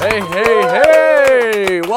Hey, hey, hey!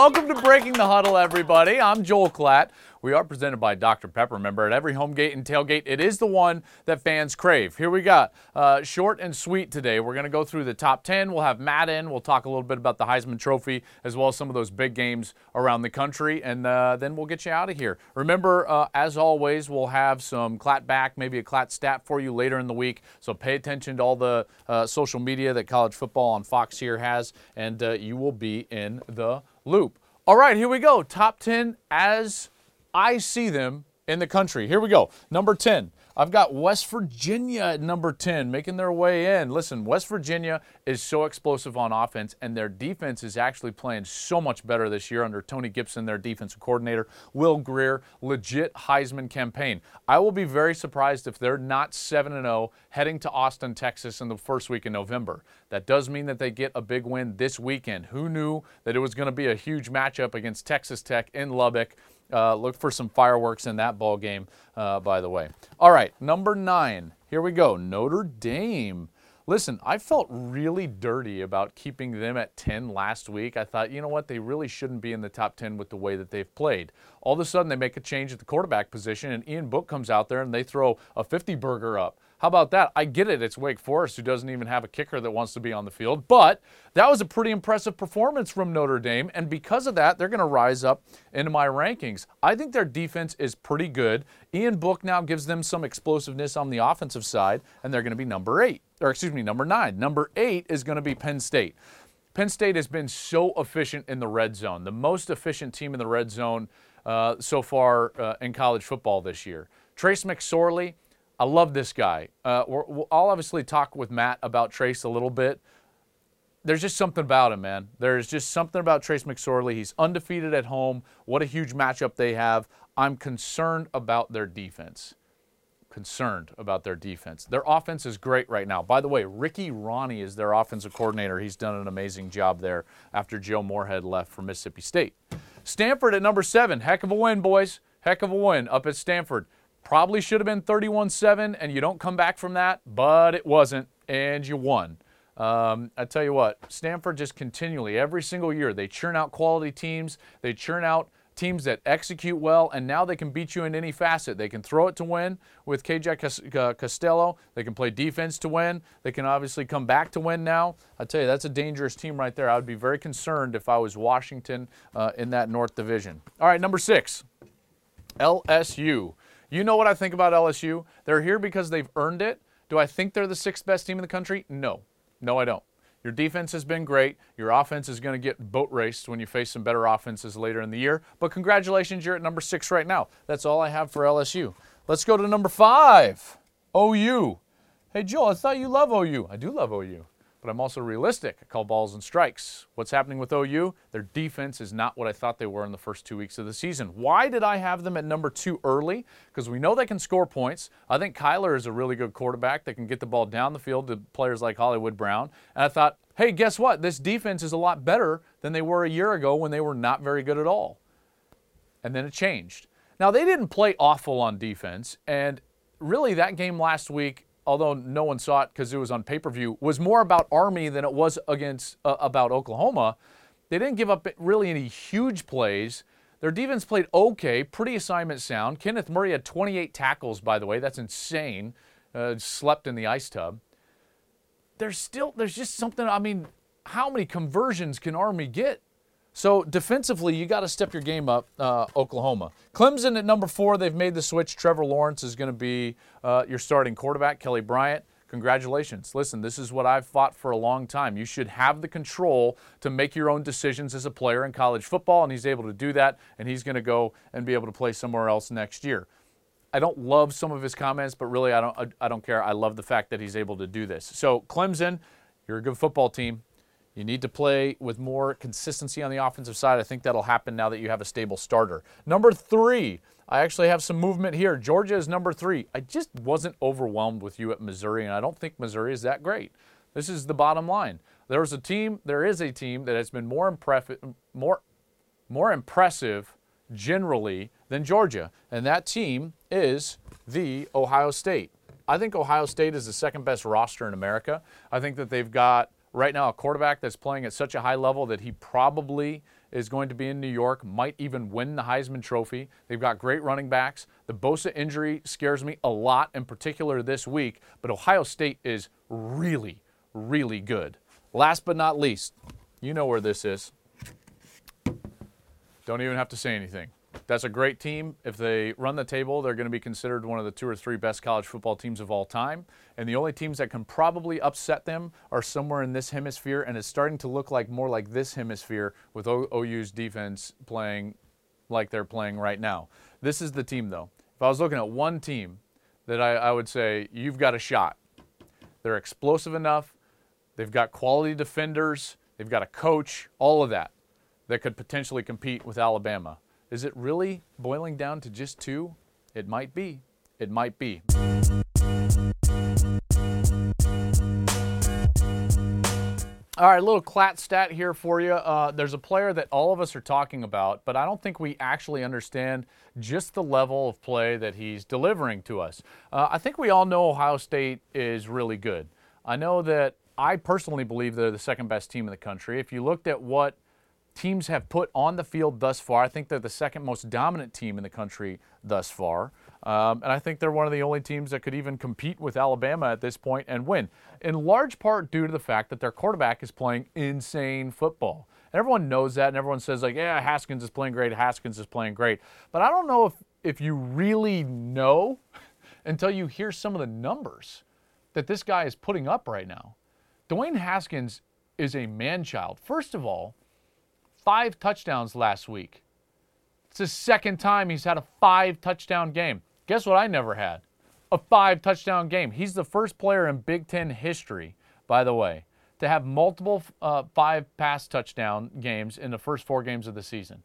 Welcome to Breaking the Huddle, everybody. I'm Joel Klatt. We are presented by Dr. Pepper. Remember, at every home gate and tailgate, it is the one that fans crave. Here we got uh, short and sweet today. We're going to go through the top 10. We'll have Matt in. We'll talk a little bit about the Heisman Trophy as well as some of those big games around the country, and uh, then we'll get you out of here. Remember, uh, as always, we'll have some Klatt back, maybe a Klatt stat for you later in the week. So pay attention to all the uh, social media that college football on Fox here has, and uh, you will be in the loop. All right, here we go. Top 10 as I see them in the country. Here we go. Number 10. I've got West Virginia at number 10 making their way in. Listen, West Virginia is so explosive on offense, and their defense is actually playing so much better this year under Tony Gibson, their defensive coordinator, Will Grier, legit Heisman campaign. I will be very surprised if they're not 7 0 heading to Austin, Texas in the first week in November. That does mean that they get a big win this weekend. Who knew that it was going to be a huge matchup against Texas Tech in Lubbock? Uh, look for some fireworks in that ball game, uh, by the way. All right, number nine. Here we go. Notre Dame. Listen, I felt really dirty about keeping them at 10 last week. I thought, you know what, they really shouldn't be in the top 10 with the way that they've played. All of a sudden, they make a change at the quarterback position, and Ian Book comes out there and they throw a 50 burger up. How about that? I get it. It's Wake Forest who doesn't even have a kicker that wants to be on the field, but that was a pretty impressive performance from Notre Dame, and because of that, they're going to rise up into my rankings. I think their defense is pretty good. Ian Book now gives them some explosiveness on the offensive side, and they're going to be number eight, or excuse me, number nine. Number eight is going to be Penn State. Penn State has been so efficient in the red zone, the most efficient team in the red zone uh, so far uh, in college football this year. Trace McSorley, I love this guy. Uh, we'll, I'll obviously talk with Matt about Trace a little bit. There's just something about him, man. There's just something about Trace McSorley. He's undefeated at home. What a huge matchup they have. I'm concerned about their defense. Concerned about their defense. Their offense is great right now. By the way, Ricky Rahne is their offensive coordinator. He's done an amazing job there after Joe Moorhead left for Mississippi State. Stanford at number seven. Heck of a win, boys. Heck of a win up at Stanford. Probably should have been 31 7, and you don't come back from that, but it wasn't, and you won. Um, I tell you what, Stanford just continually, every single year, they churn out quality teams, they churn out teams that execute well, and now they can beat you in any facet. They can throw it to win with KJ uh, Costello. They can play defense to win. They can obviously come back to win now. I tell you, that's a dangerous team right there. I would be very concerned if I was Washington uh, in that North Division. All right, number six, LSU. You know what I think about LSU? They're here because they've earned it. Do I think they're the sixth best team in the country? No. No, I don't. Your defense has been great. Your offense is going to get boat raced when you face some better offenses later in the year. But congratulations, you're at number six right now. That's all I have for LSU. Let's go to number five OU. Hey, Joel, I thought you love OU. I do love OU but I'm also realistic. I call balls and strikes. What's happening with OU? Their defense is not what I thought they were in the first two weeks of the season. Why did I have them at number two early? Because we know they can score points. I think Kyler is a really good quarterback that can get the ball down the field to players like Hollywood Brown. And I thought, hey, guess what? This defense is a lot better than they were a year ago when they were not very good at all. And then it changed. Now, they didn't play awful on defense. And really, that game last week although no one saw it because it was on pay per view, was more about Army than it was against uh, about Oklahoma. They didn't give up really any huge plays. Their defense played okay, pretty assignment sound. Kenneth Murray had 28 tackles, by the way. That's insane. Uh, slept in the ice tub. There's still, there's just something. I mean, how many conversions can Army get? So defensively, you got to step your game up, uh, Oklahoma. Clemson at number four, they've made the switch. Trevor Lawrence is going to be uh, your starting quarterback. Kelly Bryant, congratulations. Listen, this is what I've fought for a long time. You should have the control to make your own decisions as a player in college football, and he's able to do that, and he's going to go and be able to play somewhere else next year. I don't love some of his comments, but really, I don't, I, I don't care. I love the fact that he's able to do this. So, Clemson, you're a good football team. You need to play with more consistency on the offensive side. I think that'll happen now that you have a stable starter. Number three, I actually have some movement here. Georgia is number three. I just wasn't overwhelmed with you at Missouri, and I don't think Missouri is that great. This is the bottom line. There's a team, there is a team that has been more impressive, more, more impressive generally than Georgia, and that team is the Ohio State. I think Ohio State is the second best roster in America. I think that they've got right now a quarterback that's playing at such a high level that he probably is going to be in New York, might even win the Heisman Trophy. They've got great running backs. The Bosa injury scares me a lot, in particular this week, but Ohio State is really, really good. Last but not least, you know where this is. Don't even have to say anything. That's a great team. If they run the table, they're going to be considered one of the two or three best college football teams of all time. And the only teams that can probably upset them are somewhere in this hemisphere, and it's starting to look like more like this hemisphere with OU's defense playing like they're playing right now. This is the team, though. If I was looking at one team that I, I would say you've got a shot, they're explosive enough, they've got quality defenders, they've got a coach, all of that that could potentially compete with Alabama. Is it really boiling down to just two? It might be. It might be. All right, a little Klatt stat here for you. Uh, there's a player that all of us are talking about, but I don't think we actually understand just the level of play that he's delivering to us. Uh, I think we all know Ohio State is really good. I know that I personally believe they're the second best team in the country. If you looked at what teams have put on the field thus far. I think they're the second most dominant team in the country thus far. Um, and I think they're one of the only teams that could even compete with Alabama at this point and win, in large part due to the fact that their quarterback is playing insane football. And everyone knows that, and everyone says, like, yeah, Haskins is playing great, Haskins is playing great. But I don't know if, if you really know until you hear some of the numbers that this guy is putting up right now. Dwayne Haskins is a man child. First of all, five touchdowns last week. It's the second time he's had a five touchdown game. Guess what I never had? A five touchdown game. He's the first player in Big Ten history, by the way, to have multiple uh, five pass touchdown games in the first four games of the season.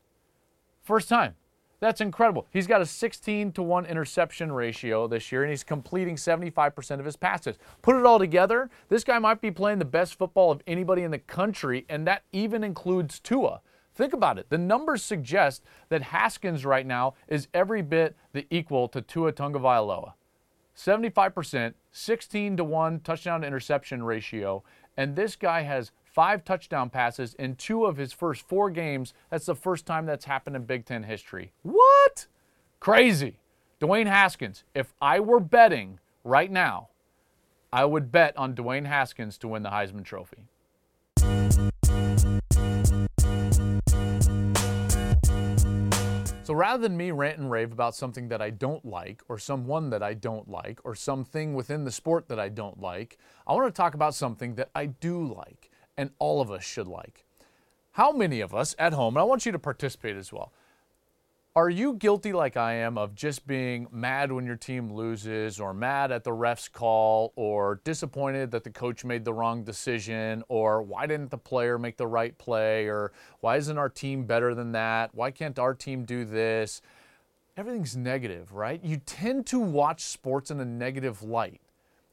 First time. That's incredible. He's got a 16 to 1 interception ratio this year, and he's completing 75% of his passes. Put it all together, this guy might be playing the best football of anybody in the country, and that even includes Tua. Think about it. The numbers suggest that Haskins right now is every bit the equal to Tua Tagovailoa. 75%, 16 to 1 touchdown to interception ratio, and this guy has five touchdown passes in two of his first four games. That's the first time that's happened in Big Ten history. What? Crazy. Dwayne Haskins, if I were betting right now, I would bet on Dwayne Haskins to win the Heisman Trophy. So rather than me rant and rave about something that I don't like, or someone that I don't like, or something within the sport that I don't like, I want to talk about something that I do like and all of us should like. How many of us at home, and I want you to participate as well, are you guilty like I am of just being mad when your team loses, or mad at the ref's call, or disappointed that the coach made the wrong decision, or why didn't the player make the right play, or why isn't our team better than that? Why can't our team do this? Everything's negative, right? You tend to watch sports in a negative light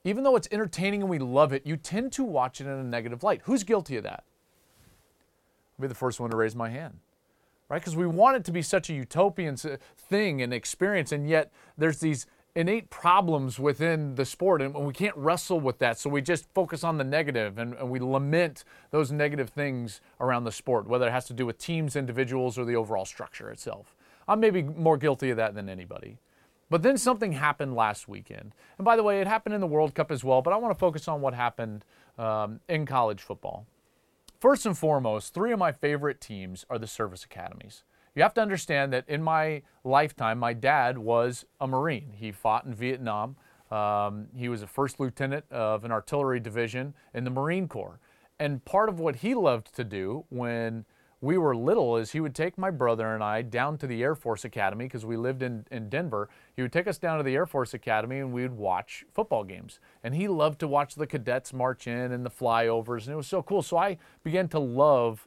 even though it's entertaining and we love it, you tend to watch it in a negative light. Who's guilty of that? I'll be the first one to raise my hand, right? Because we want it to be such a utopian thing and experience, and yet there's these innate problems within the sport, and we can't wrestle with that. So we just focus on the negative and, and we lament those negative things around the sport, whether it has to do with teams, individuals, or the overall structure itself. I'm maybe more guilty of that than anybody. But then something happened last weekend. And by the way, it happened in the World Cup as well, but I want to focus on what happened um, in college football. First and foremost, three of my favorite teams are the service academies. You have to understand that in my lifetime, my dad was a Marine. He fought in Vietnam. Um, he was a first lieutenant of an artillery division in the Marine Corps. And part of what he loved to do when we were little is he would take my brother and I down to the Air Force Academy because we lived in, in Denver. He would take us down to the Air Force Academy and we would watch football games. And he loved to watch the cadets march in and the flyovers, and it was so cool. So I began to love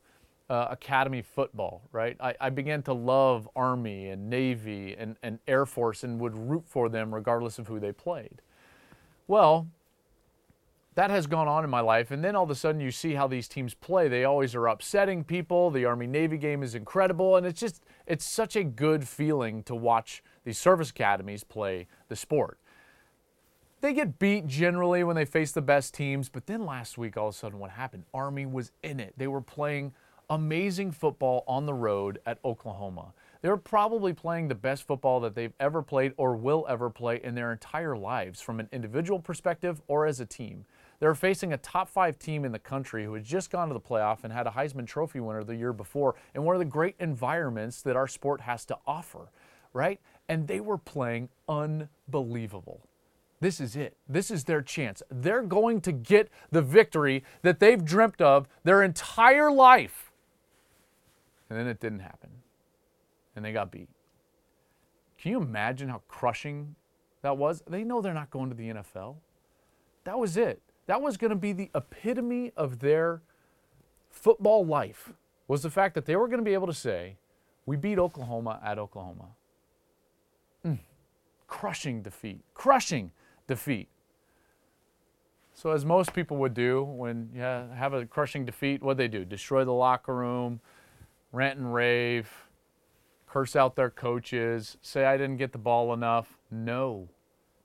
uh, Academy football, right? I, I, began to love Army and Navy and, and Air Force and would root for them regardless of who they played. Well, that has gone on in my life. And then all of a sudden, you see how these teams play. They always are upsetting people. The Army Navy game is incredible. And it's just, it's such a good feeling to watch these service academies play the sport. they get beat generally when they face the best teams, but then last week, all of a sudden, what happened? Army was in it. They were playing amazing football on the road at Oklahoma. They were probably playing the best football that they've ever played or will ever play in their entire lives from an individual perspective or as a team. They're facing a top five team in the country who had just gone to the playoff and had a Heisman Trophy winner the year before in one of the great environments that our sport has to offer, right? And they were playing unbelievable. This is it. This is their chance. They're going to get the victory that they've dreamt of their entire life. And then it didn't happen. And they got beat. Can you imagine how crushing that was? They know they're not going to the NFL. That was it. That was going to be the epitome of their football life was the fact that they were going to be able to say, "We beat Oklahoma at Oklahoma." Mm. Crushing defeat. Crushing defeat. So, as most people would do when you have a crushing defeat, what they do? Destroy the locker room, rant and rave, curse out their coaches, say I didn't get the ball enough. No,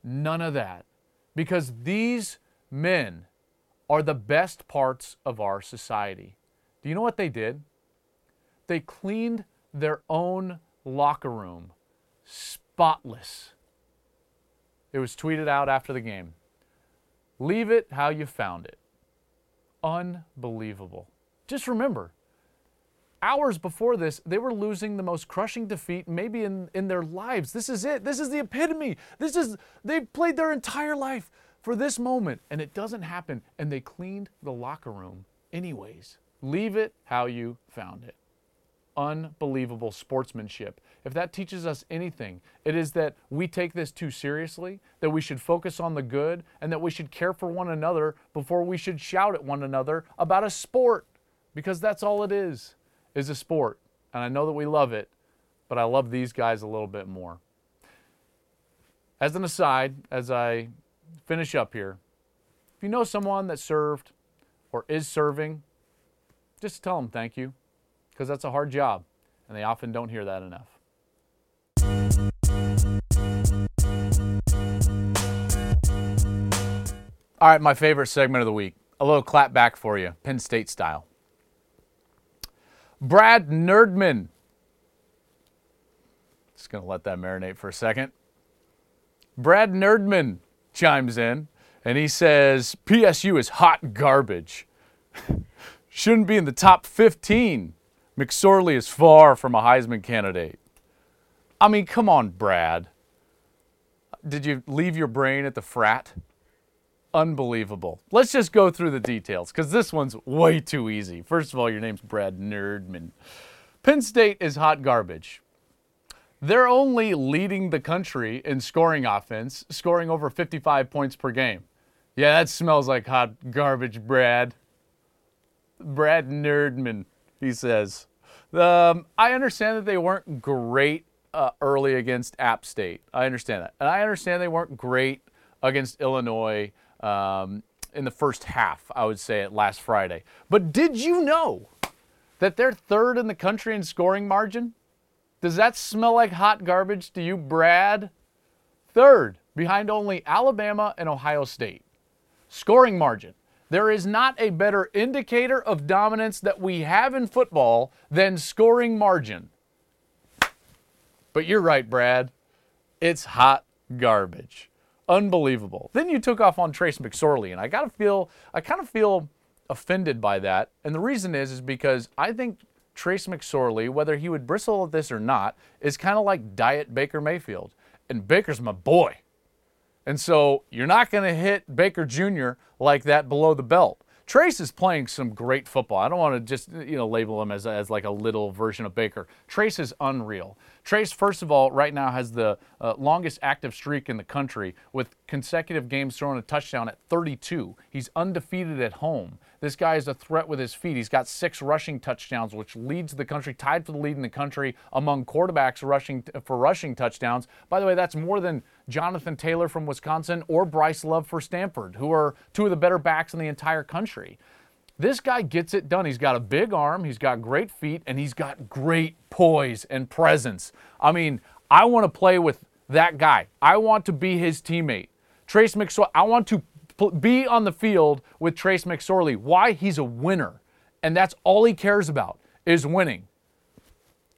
none of that. Because these men are the best parts of our society. Do you know what they did? They cleaned their own locker room spotless. It was tweeted out after the game. Leave it how you found it. Unbelievable. Just remember, hours before this, they were losing the most crushing defeat maybe in, in their lives. This is it. This is the epitome. This is, they've played their entire life for this moment, and it doesn't happen. And they cleaned the locker room anyways. Leave it how you found it. Unbelievable sportsmanship. If that teaches us anything, it is that we take this too seriously, that we should focus on the good, and that we should care for one another before we should shout at one another about a sport, because that's all it is, is a sport. And I know that we love it, but I love these guys a little bit more. As an aside, as I finish up here. If you know someone that served or is serving, just tell them thank you because that's a hard job and they often don't hear that enough. All right, my favorite segment of the week. A little Klatt back for you, Penn State style. Brad Nerdman. Just going to let that marinate for a second. Brad Nerdman chimes in and he says PSU is hot garbage. Shouldn't be in the top 15. McSorley is far from a Heisman candidate. I mean, come on, Brad. Did you leave your brain at the frat? Unbelievable. Let's just go through the details because this one's way too easy. First of all, your name's Brad Nerdman. Penn State is hot garbage. They're only leading the country in scoring offense, scoring over 55 points per game. Yeah, that smells like hot garbage, Brad. Brad Nerdman, he says. Um, I understand that they weren't great uh, early against App State. I understand that. And I understand they weren't great against Illinois um, in the first half, I would say, at last Friday. But did you know that they're third in the country in scoring margin? Does that smell like hot garbage to you, Brad? Third, behind only Alabama and Ohio State. Scoring margin. There is not a better indicator of dominance that we have in football than scoring margin. But you're right, Brad. It's hot garbage. Unbelievable. Then you took off on Trace McSorley, and I gotta feel, I kind of feel offended by that. And the reason is, is because I think Trace McSorley, whether he would bristle at this or not, is kind of like Diet Baker Mayfield. And Baker's my boy. And so you're not going to hit Baker Jr. like that below the belt. Trace is playing some great football. I don't want to just you know label him as, as like a little version of Baker. Trace is unreal. Trace, first of all, right now has the uh, longest active streak in the country with consecutive games throwing a touchdown at 32. He's undefeated at home. This guy is a threat with his feet. He's got six rushing touchdowns, which leads the country, tied for the lead in the country among quarterbacks rushing for rushing touchdowns. By the way, that's more than Jonathan Taylor from Wisconsin or Bryce Love for Stanford, who are two of the better backs in the entire country. This guy gets it done. He's got a big arm, he's got great feet, and he's got great poise and presence. I mean, I want to play with that guy. I want to be his teammate. Trace McSorley. I want to be on the field with Trace McSorley. Why? He's a winner, and that's all he cares about is winning.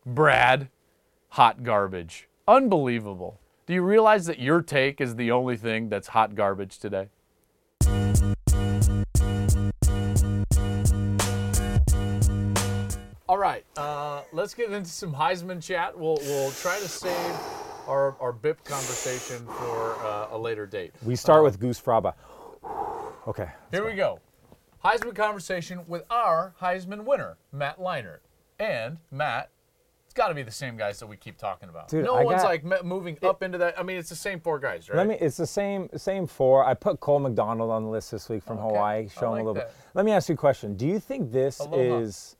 Brad, hot garbage. Unbelievable. Do you realize that your take is the only thing that's hot garbage today? All right, uh, let's get into some Heisman chat. We'll, we'll try to save our, our BIP conversation for uh, a later date. We start with Goose Fraba. Okay. Here we go. Heisman conversation with our Heisman winner, Matt Leinart. And Matt, it's got to be the same guys that we keep talking about. Dude, no I one's got- like moving up into that. I mean, it's the same four guys, right? Let me. It's the same same four. I put Cole McDonald on the list this week from Okay. Hawaii. Show him like a little that. bit. Let me ask you a question. Do you think this Aloha. is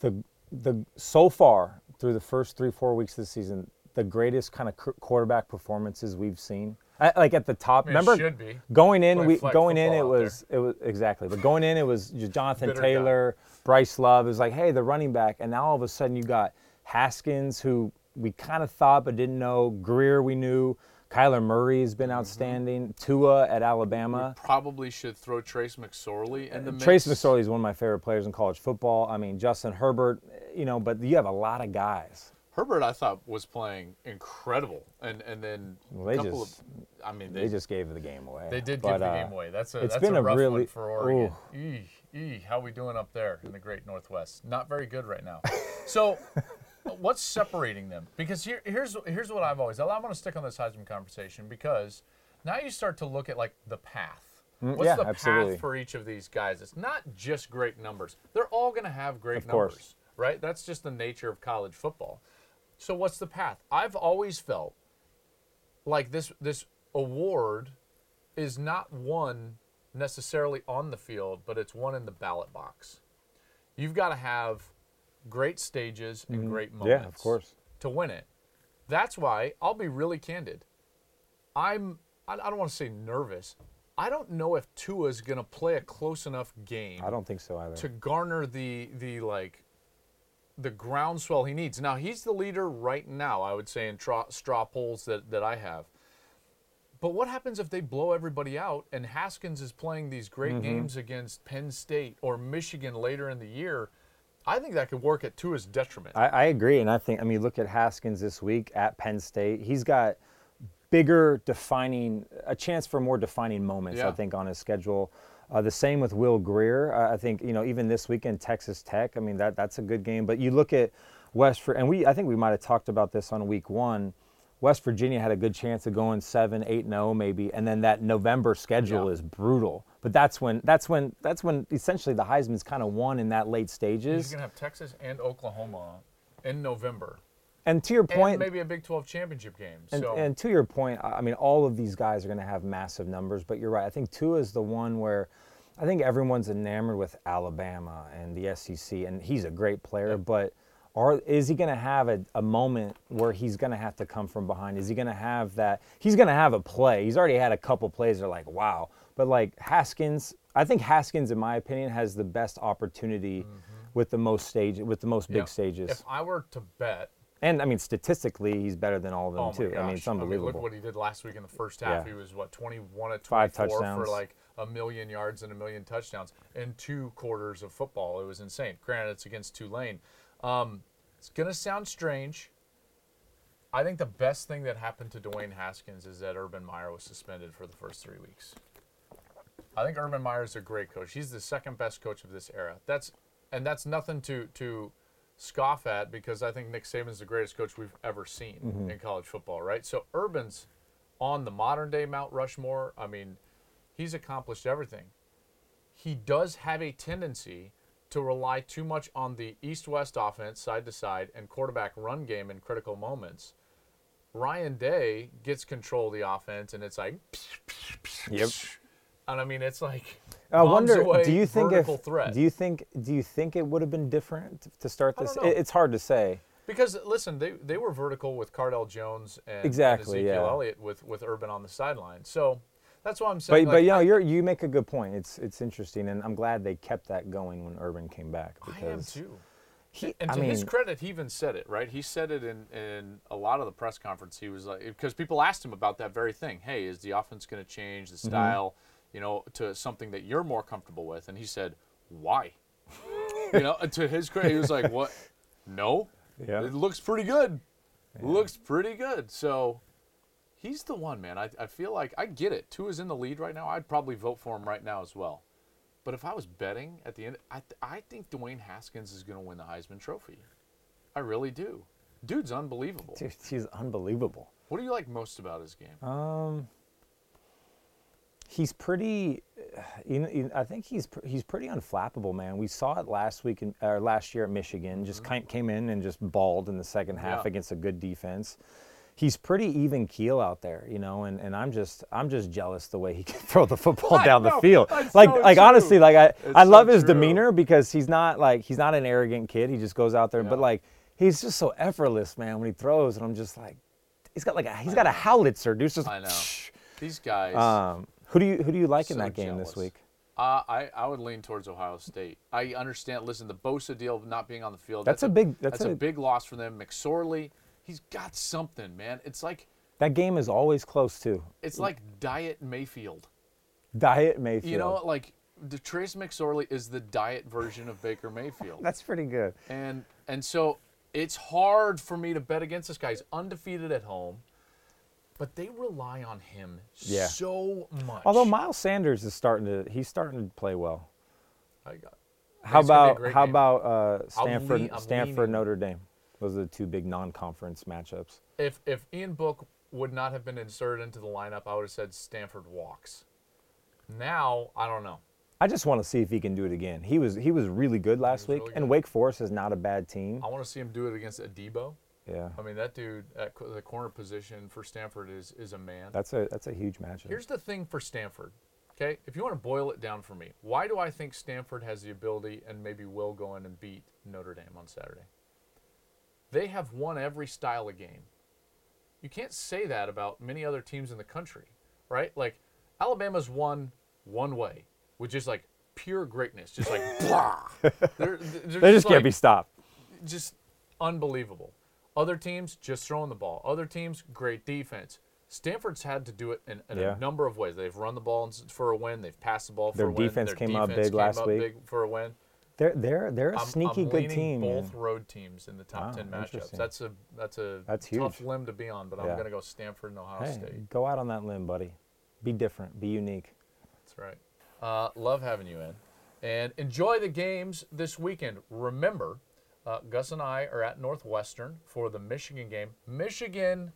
the the so far through the first three four weeks of the season the greatest kind of quarterback performances we've seen? I, like at the top. I mean, it Remember should be. going in we going in it was it was exactly. But going in it was Jonathan Bitter guy. Taylor, Bryce Love. It was like hey the running back, and now all of a sudden you got Haskins who we kind of thought but didn't know. Grier we knew. Kyler Murray has Mm-hmm. been outstanding. Tua at Alabama. Probably should throw Trace McSorley in the mix. Trace McSorley is one of my favorite players in college football. I mean, Justin Herbert, you know, but you have a lot of guys. Herbert, I thought, was playing incredible. And and then Well, they a couple just- of, I mean, They just gave the game away. They did But, give the uh, game away. That's a it's that's been a a really- one for Oregon. Eeh, how we doing up there in the Great Northwest? Not very good right now. So, what's separating them? Because here, here's here's what I've always. I want to stick on this Heisman conversation because now you start to look at like the path. What's Mm, yeah, the absolutely. path for each of these guys? It's not just great numbers. They're all going to have great Of course. numbers, right? That's just the nature of college football. So what's the path? I've always felt like this this award is not won necessarily on the field, but it's won in the ballot box. You've got to have great stages and great moments Mm-hmm. Yeah, of course. to win it. That's why I'll be really candid. I'm I I don't want to say nervous. I don't know if Tua is going to play a close enough game I don't think so either. to garner the the like the groundswell he needs. Now he's the leader right now, I would say in tra- straw polls that that I have. But what happens if they blow everybody out and Haskins is playing these great Mm-hmm. games against Penn State or Michigan later in the year? I think that could work at Tua's detriment. I, I agree, and I think I mean look at Haskins this week at Penn State. He's got bigger defining a chance for more defining moments. I think on his schedule. Uh, the same with Will Grier. I think you know even this weekend Texas Tech. I mean that that's a good game. But you look at West Vir- and we I think we might have talked about this on week one. West Virginia had a good chance of going seven, eight, no maybe, and then that November schedule Yeah. is brutal. But that's when that's when that's when essentially the Heisman's kind of won in that late stages. Going to have Texas and Oklahoma in November. And to your And point, maybe a Big 12 championship game. And, so and to your point, I mean, all of these guys are going to have massive numbers, but you're right. I think Tua is the one where I think everyone's enamored with Alabama and the SEC, and he's a great player, but are, is he going to have a, a moment where he's going to have to come from behind? Is he going to have that? He's going to have a play. He's already had a couple plays that are like, wow. But like Haskins, I think Haskins, in my opinion, has the best opportunity mm-hmm. with the most stage, with the most big yeah. stages. If I were to bet and I mean, statistically, he's better than all of them Oh too. gosh. I mean, it's unbelievable. look what he did last week in the first half. Yeah. He was what 21 at 24 Five for like a million yards and a million touchdowns in two quarters of football. It was insane. Granted, it's against Tulane. Um, it's gonna sound strange. I think the best thing that happened to Dwayne Haskins is that Urban Meyer was suspended for the first three weeks. I think Urban Meyer is a great coach. He's the second best coach of this era. That's and that's nothing to to scoff at because I think Nick Saban's the greatest coach we've ever seen mm-hmm. in college football, right? So Urban's on the modern day Mount Rushmore. I mean, he's accomplished everything. He does have a tendency to rely too much on the east-west offense, side to side, and quarterback run game in critical moments. Ryan Day gets control of the offense, and it's like, Yep. and I mean, it's like, I wonder. away, Do you think if threat? do you think do you think it would have been different to start this? It- it's hard to say. Because listen, they, they were vertical with Cardale Jones and, Exactly, and Ezekiel yeah. Elliott with, with Urban on the sideline. So that's why I'm saying. but like, you know I- you you make a good point. It's it's interesting, and I'm glad they kept that going when Urban came back I am because too. He, And I to mean, his credit, he even said it, right? He said it in, in a lot of the press conference. He was like, because people asked him about that very thing. Hey, is the offense going to change Mm-hmm. the style, you know, to something that you're more comfortable with? And he said, why? you know, to his credit, he was like, what? No. Yeah. It looks pretty good. Looks pretty good. So he's the one, man. I, I feel like I get it. Tua is in the lead right now. I'd probably vote for him right now as well. But if I was betting at the end, I, th- I think Dwayne Haskins is going to win the Heisman Trophy. I really do. Dude's unbelievable. dude, he's unbelievable. What do you like most about his game? Um, he's pretty. You know, I think he's he's pretty unflappable, man. We saw it last week in, or last year at Michigan. Just kind came in and just balled in the second half Mm-hmm. Yeah. against a good defense. He's pretty even keel out there, you know, and, and I'm just I'm just jealous the way he can throw the football I down the field. Like so like true. honestly, like I It's I so love his true. demeanor because he's not like he's not an arrogant kid. He just goes out there, but like he's just so effortless, man, when he throws, and I'm just like, he's got like a he's got a howitzer, dude. It's just I know. These guys. um, who do you who do you like in that game this week? Uh, I, I would lean towards Ohio State. I understand. Listen, the Bosa deal of not being on the field. That's a big- that's a, a- big loss for them. McSorley, he's got something, man. It's like That game is always close too. it's like Diet Mayfield. Diet Mayfield. You know, like the Trace McSorley is the diet version of Baker Mayfield. that's pretty good. and and so it's hard for me to bet against this guy. He's undefeated at home, but they rely on him Yeah. so much. Although Miles Sanders is starting to he's starting to play well. I got. How It's gonna be a about how game. about uh, Stanford lean- Stanford leaning- Notre Dame? Those are the two big non-conference matchups. if if Ian Book would not have been inserted into the lineup, I would have said Stanford walks. Now I don't know. I just want to see if he can do it again. He was he was really good last was week, really and. Wake Forest is not a bad team. I want to see him do it against Adebo. Yeah, I mean, that dude at co- the corner position for Stanford is is a man. that's a that's a huge matchup. Here's the thing for Stanford. Okay, if you want to boil it down for me, why do I think Stanford has the ability and maybe will go in and beat Notre Dame on Saturday? They have won every style of game. You can't say that about many other teams in the country, right? Like Alabama's won one way, which is like pure greatness, just like blah. They're, they're they just can't like- be stopped. just unbelievable. Other teams just throwing the ball. Other teams great defense. Stanford's had to do it in, in Yeah. a number of ways. They've run the ball for a win. They've passed the ball for Their a win. defense Their came up defense big last up week. big for a win. They're they're they're a I'm, sneaky I'm good team. both man. road teams in the top Wow, ten matchups. That's a that's a That's tough limb to be on, but I'm gonna go Stanford and Ohio Hey, State. go out on that limb, buddy. Be different. Be unique. That's right. Uh, love having you in. And enjoy the games this weekend. Remember, uh, Gus and I are at Northwestern for the Michigan game. Michigan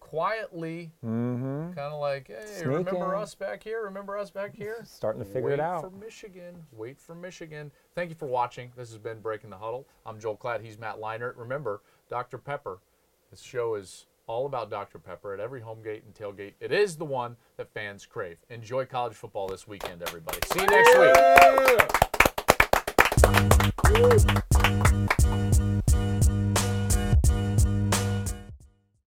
quietly, Mm-hmm. kind of like, hey, remember us back here? Remember us back here? Starting to figure Wait it out. for Michigan. Wait for Michigan. Thank you for watching. This has been Breaking the Huddle. I'm Joel Klatt. He's Matt Leinart. Remember, Dr. Pepper. This show is all about Dr. Pepper at every home gate and tailgate. It is the one that fans crave. Enjoy college football this weekend, everybody. See you next week. Woo!